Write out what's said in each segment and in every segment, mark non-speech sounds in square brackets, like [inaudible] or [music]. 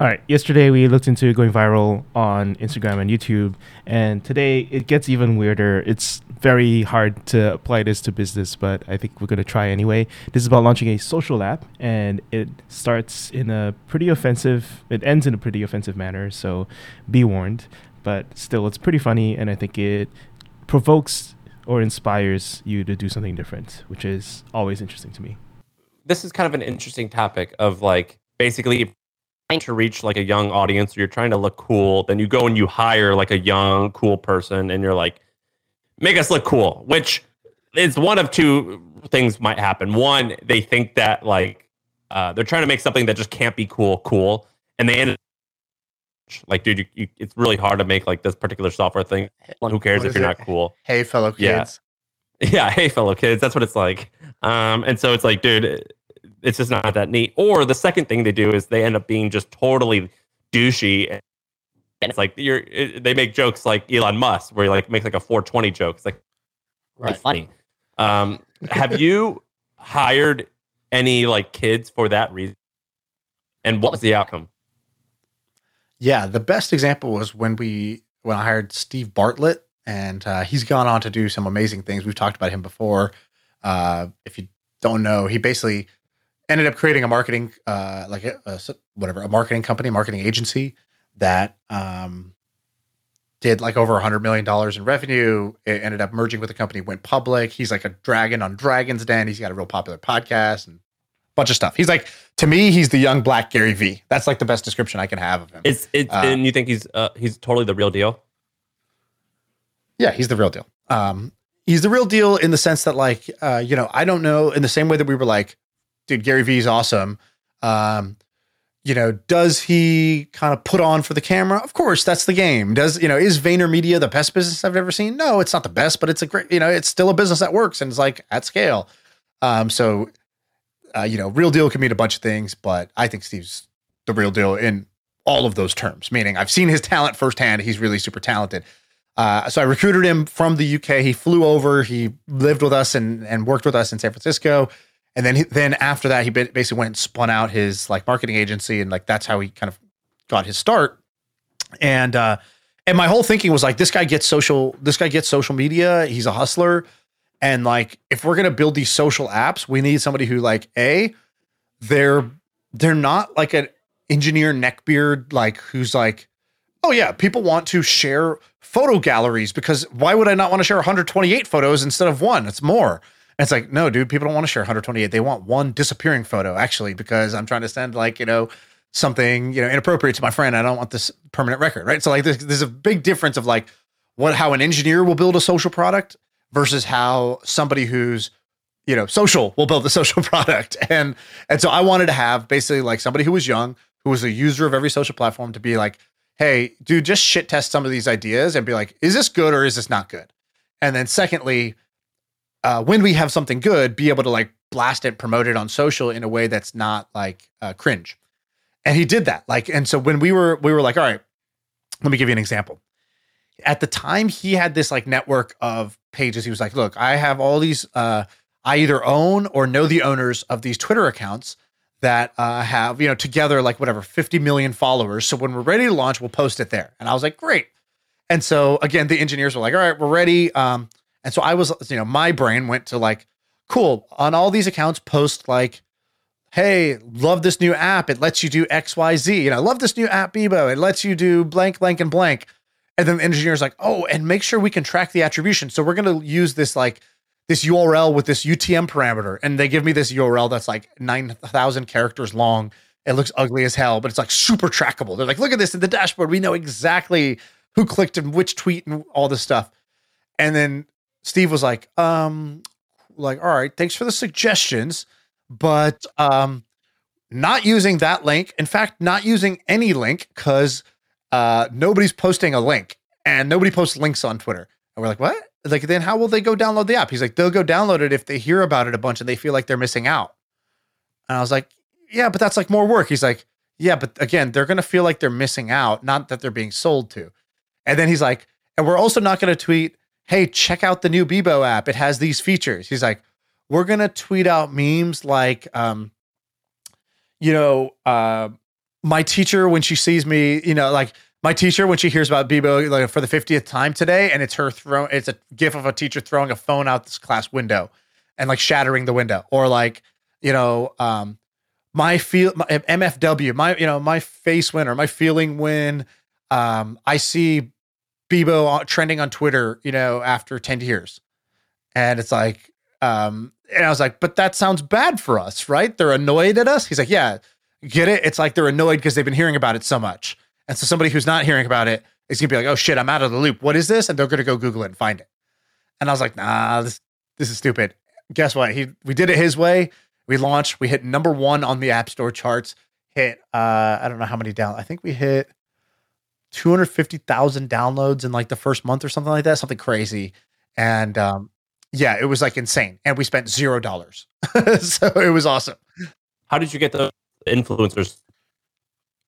All right. Yesterday we looked into going viral on Instagram and YouTube, and today it gets even weirder. It's very hard to apply this to business, but I think we're going to try anyway. This is about launching a social app, and it starts in a pretty offensive, it ends in a pretty offensive manner, so be warned. But still, it's pretty funny, and I think it provokes or inspires you to do something different, which is always interesting to me. This is kind of an interesting topic of like basically to reach like a young audience, or you're trying to look cool, then you go and you hire like a young, cool person, and you're like, make us look cool, which is one of two things might happen. One, they think that like uh, they're trying to make something that just can't be cool, cool, and they end up like, dude, you, you, it's really hard to make like this particular software thing. Who cares if you're it? not cool? Hey, fellow Yeah. kids. [laughs] Yeah, hey, fellow kids, that's what it's like. Um, and so it's like, dude, it's just not that neat. Or the second thing they do is they end up being just totally douchey. And it's like you're, it, they make jokes like Elon Musk, where he like makes like a 420 joke. It's like Right. funny. Um, have you hired any like kids for that reason? And what was the outcome? Yeah, the best example was when we when I hired Steve Bartlett, and uh, he's gone on to do some amazing things. We've talked about him before. Uh, if you don't know, he basically ended up creating a marketing, uh, like a, a whatever, a marketing company, marketing agency that um, did like over a hundred million dollars in revenue. It ended up merging with the company, went public. He's like a dragon on Dragon's Den. He's got a real popular podcast and bunch of stuff. He's like to me, he's the young black Gary V. That's like the best description I can have of him. It's it's Uh, and you think he's uh, he's totally the real deal? Yeah, he's the real deal. Um, he's the real deal in the sense that, like, uh, you know, I don't know in the same way that we were like, dude, Gary Vee is awesome. Um, you know, does he kind of put on for the camera? Of course, that's the game. Does you know, is VaynerMedia the best business I've ever seen? No, it's not the best, but it's a great, you know, it's still a business that works and it's like at scale. Um, so uh, you know, real deal can mean a bunch of things, but I think Steve's the real deal in all of those terms. Meaning, I've seen his talent firsthand. He's really super talented. Uh, so I recruited him from the UK. He flew over. He lived with us and and worked with us in San Francisco. And then he, then after that, he basically went and spun out his like marketing agency, and like that's how he kind of got his start. And uh, and my whole thinking was like, this guy gets social. This guy gets social media. He's a hustler. And like, if we're gonna build these social apps, we need somebody who like a they're they're not like an engineer neckbeard like who's like oh yeah people want to share photo galleries because why would i not want to share 128 photos instead of one it's more and it's like no dude people don't want to share 128 they want one disappearing photo actually because i'm trying to send like you know something you know inappropriate to my friend. I don't want this permanent record right? So like there's, there's a big difference of like what how an engineer will build a social product versus how somebody who's you know social will build the social [laughs] product. And and so i wanted to have basically like somebody who was young who was a user of every social platform to be like hey dude just shit test some of these ideas and be like is this good or is this not good? And then secondly uh, when we have something good be able to like blast it promote it on social in a way that's not like uh, cringe. And he did that like and so when we were we were like all right let me give you an example. At the time he had this like network of pages. He was like look i have all these uh i either own or know the owners of these twitter accounts that uh, have you know together like whatever 50 million followers. So when we're ready to launch we'll post it there. And i was like great. And so again the engineers were like all right we're ready um and so i was you know my brain went to like cool on all these accounts post like hey love this new app. It lets you do xyz you know love this new app bebo. It lets you do blank blank and blank. And then the engineer's like oh and make sure we can track the attribution. So we're going to use this like this url with this utm parameter. And they give me this url that's like 9000 characters long. It looks ugly as hell but it's like super trackable. They're like look at this in the dashboard. We know exactly who clicked and which tweet and all this stuff. And then steve was like um like all right thanks for the suggestions but um not using that link in fact not using any link because uh nobody's posting a link and nobody posts links on twitter. And we're like what? Like then how will they go download the app? He's like they'll go download it if they hear about it a bunch and they feel like they're missing out. And i was like yeah but that's like more work. He's like yeah but again they're gonna feel like they're missing out not that they're being sold to. And then he's like and we're also not gonna tweet hey check out the new bebo app. It has these features. He's like we're gonna tweet out memes like um you know uh my teacher when she sees me, you know, like my teacher when she hears about Bebo like for the 50th time today, and it's her throw it's a gif of a teacher throwing a phone out this class window and like shattering the window, or like, you know, um, my feel my MFW, my you know, my face win or my feeling when um I see Bebo trending on Twitter, you know, after 10 years. And it's like, um, and I was like, but that sounds bad for us, right? They're annoyed at us. He's like, yeah, get it? It's like they're annoyed because they've been hearing about it so much. And so somebody who's not hearing about it is gonna be like, oh shit, I'm out of the loop. What is this? And they're gonna go Google it and find it. And I was like, nah, this this is stupid. Guess what? He we did it his way. We launched, we hit number one on the app store charts, hit uh I don't know how many down. I think we hit 250,000 downloads in like the first month or something like that, something crazy. And um yeah, it was like insane. And we spent zero dollars. [laughs] so it was awesome. How did you get the influencers?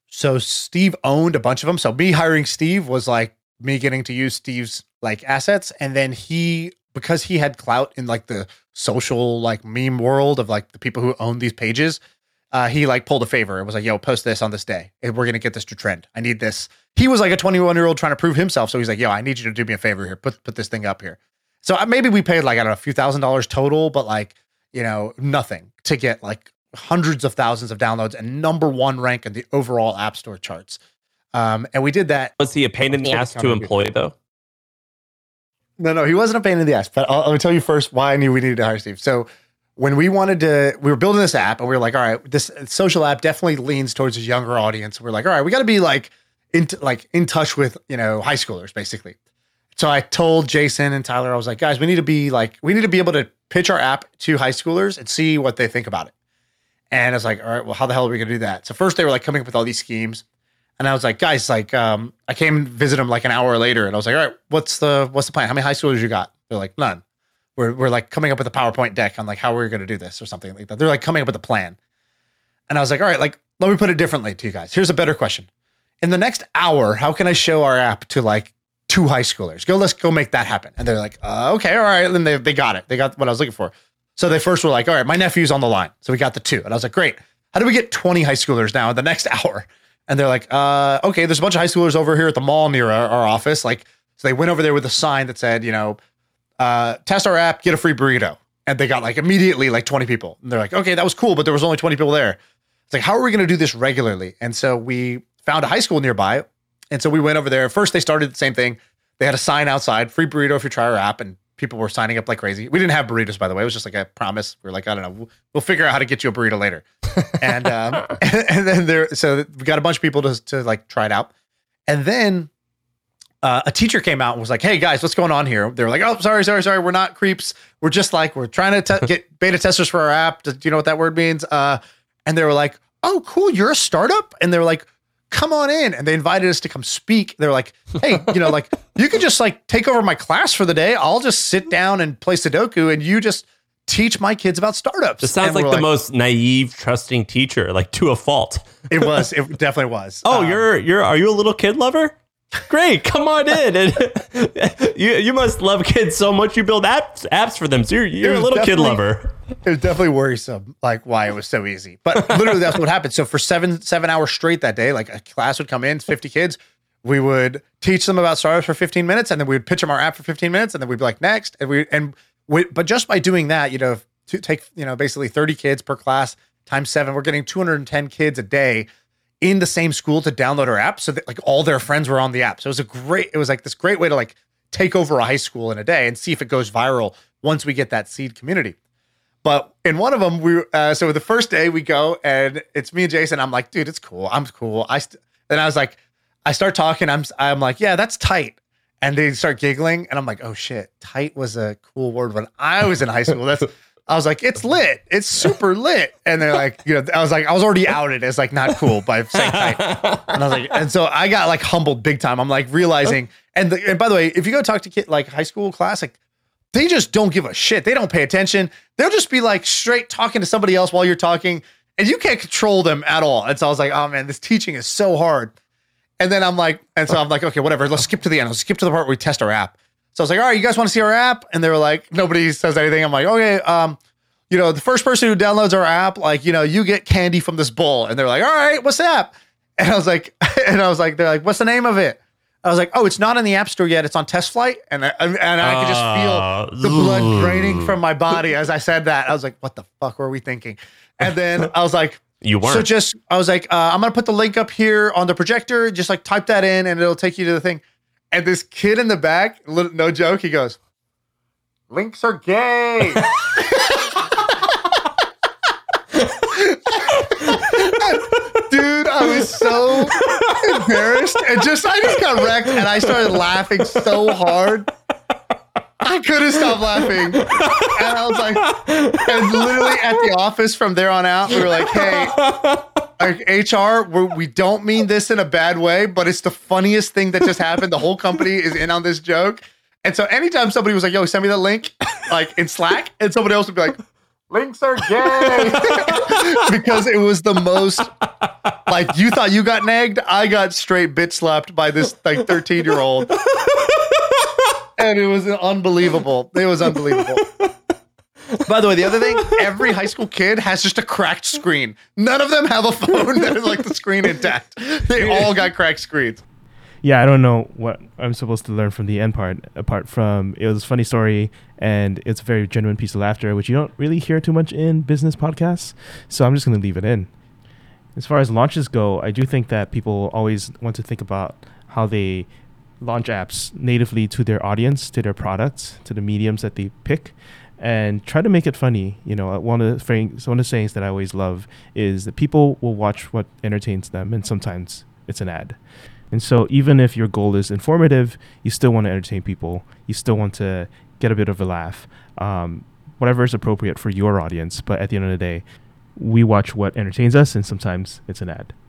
So Steve owned a bunch of them. So me hiring Steve was like me getting to use Steve's like assets. And then he, because he had clout in like the social like meme world of like the people who own these pages, uh, he like pulled a favor. It was like, yo, post this on this day. We're gonna get this to trend. I need this. He was like a 21 year old trying to prove himself. So he's like, yo, I need you to do me a favor here. Put put this thing up here. So uh, maybe we paid like I don't know a few thousand dollars total, but like you know nothing to get like hundreds of thousands of downloads and number one rank in the overall App Store charts. Um, and we did that. Was he a pain in the ass to employ though? No, no, he wasn't a pain in the ass. But I'll, me tell you first why I knew we needed to hire Steve. So when we wanted to, we were building this app, and we were like, all right, this social app definitely leans towards a younger audience. We're like, all right, we got to be like in like in touch with you know high schoolers basically. So I told Jason and Tyler, I was like, guys, we need to be like, we need to be able to pitch our app to high schoolers and see what they think about it. And I was like, all right, well, how the hell are we gonna do that? So first they were like coming up with all these schemes. And I was like, guys, like, um, I came visit them like an hour later, and I was like, all right, what's the what's the plan? How many high schoolers you got? They're like, none. We're we're like coming up with a PowerPoint deck on like how we're gonna do this or something like that. They're like coming up with a plan. And I was like, all right, like, let me put it differently to you guys. Here's a better question. In the next hour, how can I show our app to like two high schoolers. Go, let's go make that happen. And they're like, uh, okay, all right. And they, they got it. They got what I was looking for. So they first were like, all right, my nephew's on the line. So we got the two. And I was like, great. How do we get 20 high schoolers now in the next [laughs] hour? And they're like, uh, okay, there's a bunch of high schoolers over here at the mall near our, our office. Like, so they went over there with a sign that said, you know, uh, test our app, get a free burrito. And they got like immediately like 20 people. And they're like, okay, that was cool, but there was only 20 people there. It's like, how are we going to do this regularly? And so we found a high school nearby. And so we went over there. First, they started the same thing. They had a sign outside, free burrito if you try our app, and people were signing up like crazy. We didn't have burritos, by the way. It was just like a promise. We are like, I don't know, we'll, we'll, figure out how to get you a burrito later. and um, and, [laughs] and then there, so we got a bunch of people to to like try it out, and then. Uh, a teacher came out and was like, "Hey guys, what's going on here?" They were like, "Oh, sorry, sorry, sorry. We're not creeps. We're just like we're trying to te- [laughs] get beta testers for our app. Do you know what that word means?" Uh, and they were like, "Oh, cool. You're a startup." And they were like, come on in. And they invited us to come speak. They're like, hey, you know, like [laughs] you can just like take over my class for the day. I'll just sit down and play Sudoku and you just teach my kids about startups. This sounds like the like, most naive, trusting teacher, like to a fault. it was. It definitely was. [laughs] Oh, um, you're you're are you a little kid lover? Great, come on in. And [laughs] you you must love kids so much you build apps apps for them. So you're, you're a little kid lover. It was definitely worrisome, like why it was so easy. But literally, that's what happened. So for seven seven hours straight that day, like a class would come in, fifty kids. We would teach them about startups for 15 minutes, and then we would pitch them our app for 15 minutes, and then we'd be like, next, and we and we, but just by doing that, you know, to take you know basically 30 kids per class times seven, we're getting 210 kids a day in the same school to download our app, so that like all their friends were on the app. So it was a great, it was like this great way to like take over a high school in a day and see if it goes viral once we get that seed community. But in one of them, we uh, so the first day we go and it's me and Jason. I'm like, dude, it's cool. I'm cool. I st-. then I was like, I start talking. I'm I'm like, yeah, that's tight. And they start giggling, and I'm like, oh shit, tight was a cool word when I was in high school. That's I was like, it's lit. It's super lit. And they're like, you know, I was like, I was already outed as like not cool by saying tight. And I was like, and so I got like humbled big time. I'm like realizing, and, the, and by the way, if you go talk to kid like high school class, like they just don't give a shit. They don't pay attention. They'll just be like straight talking to somebody else while you're talking, and you can't control them at all. And so I was like, oh man, this teaching is so hard. And then I'm like, and so I'm like, okay, whatever. Let's skip to the end. Let's skip to the part where we test our app. So I was like, all right, you guys want to see our app? And they were like, nobody says anything. I'm like, okay, um, you know, the first person who downloads our app, like, you know, you get candy from this bowl. And they're like, all right, what's that? [laughs] And I was like, [laughs] and I was like, they're like, what's the name of it? I was like, oh, it's not in the app store yet. It's on test flight. And I, and I could just feel the blood draining from my body as I said that. I was like, what the fuck were we thinking? And then I was like, [laughs] You weren't. so just, I was like, uh, I'm gonna put the link up here on the projector. Just like type that in, and it'll take you to the thing. And this kid in the back, no joke, he goes, "Links are gay." [laughs] Dude, I was so embarrassed and just I just got wrecked and I started laughing so hard. I couldn't stop laughing. And I was like, and literally at the office from there on out, we were like, hey, HR, we're, we don't mean this in a bad way, but it's the funniest thing that just happened. The whole company is in on this joke. And so anytime somebody was like, yo, send me the link, like in Slack, and somebody else would be like, links are gay. [laughs] because it was the most, like, you thought you got nagged. I got straight bitch slapped by this, like, 13 year old. And it was unbelievable. It was unbelievable. By the way, the other thing, every high school kid has just a cracked screen. None of them have a phone that is like the screen intact. They all got cracked screens. yeah, I don't know what I'm supposed to learn from the end part. Apart from it was a funny story and it's a very genuine piece of laughter, which you don't really hear too much in business podcasts. So I'm just going to leave it in. As far as launches go, I do think that people always want to think about how they launch apps natively to their audience, to their products, to the mediums that they pick, and try to make it funny. You know, one of the things, one of the sayings that I always love is that people will watch what entertains them, and sometimes it's an ad. And so, even if your goal is informative, you still want to entertain people. You still want to get a bit of a laugh, um, whatever is appropriate for your audience. But at the end of the day, we watch what entertains us, and sometimes it's an ad.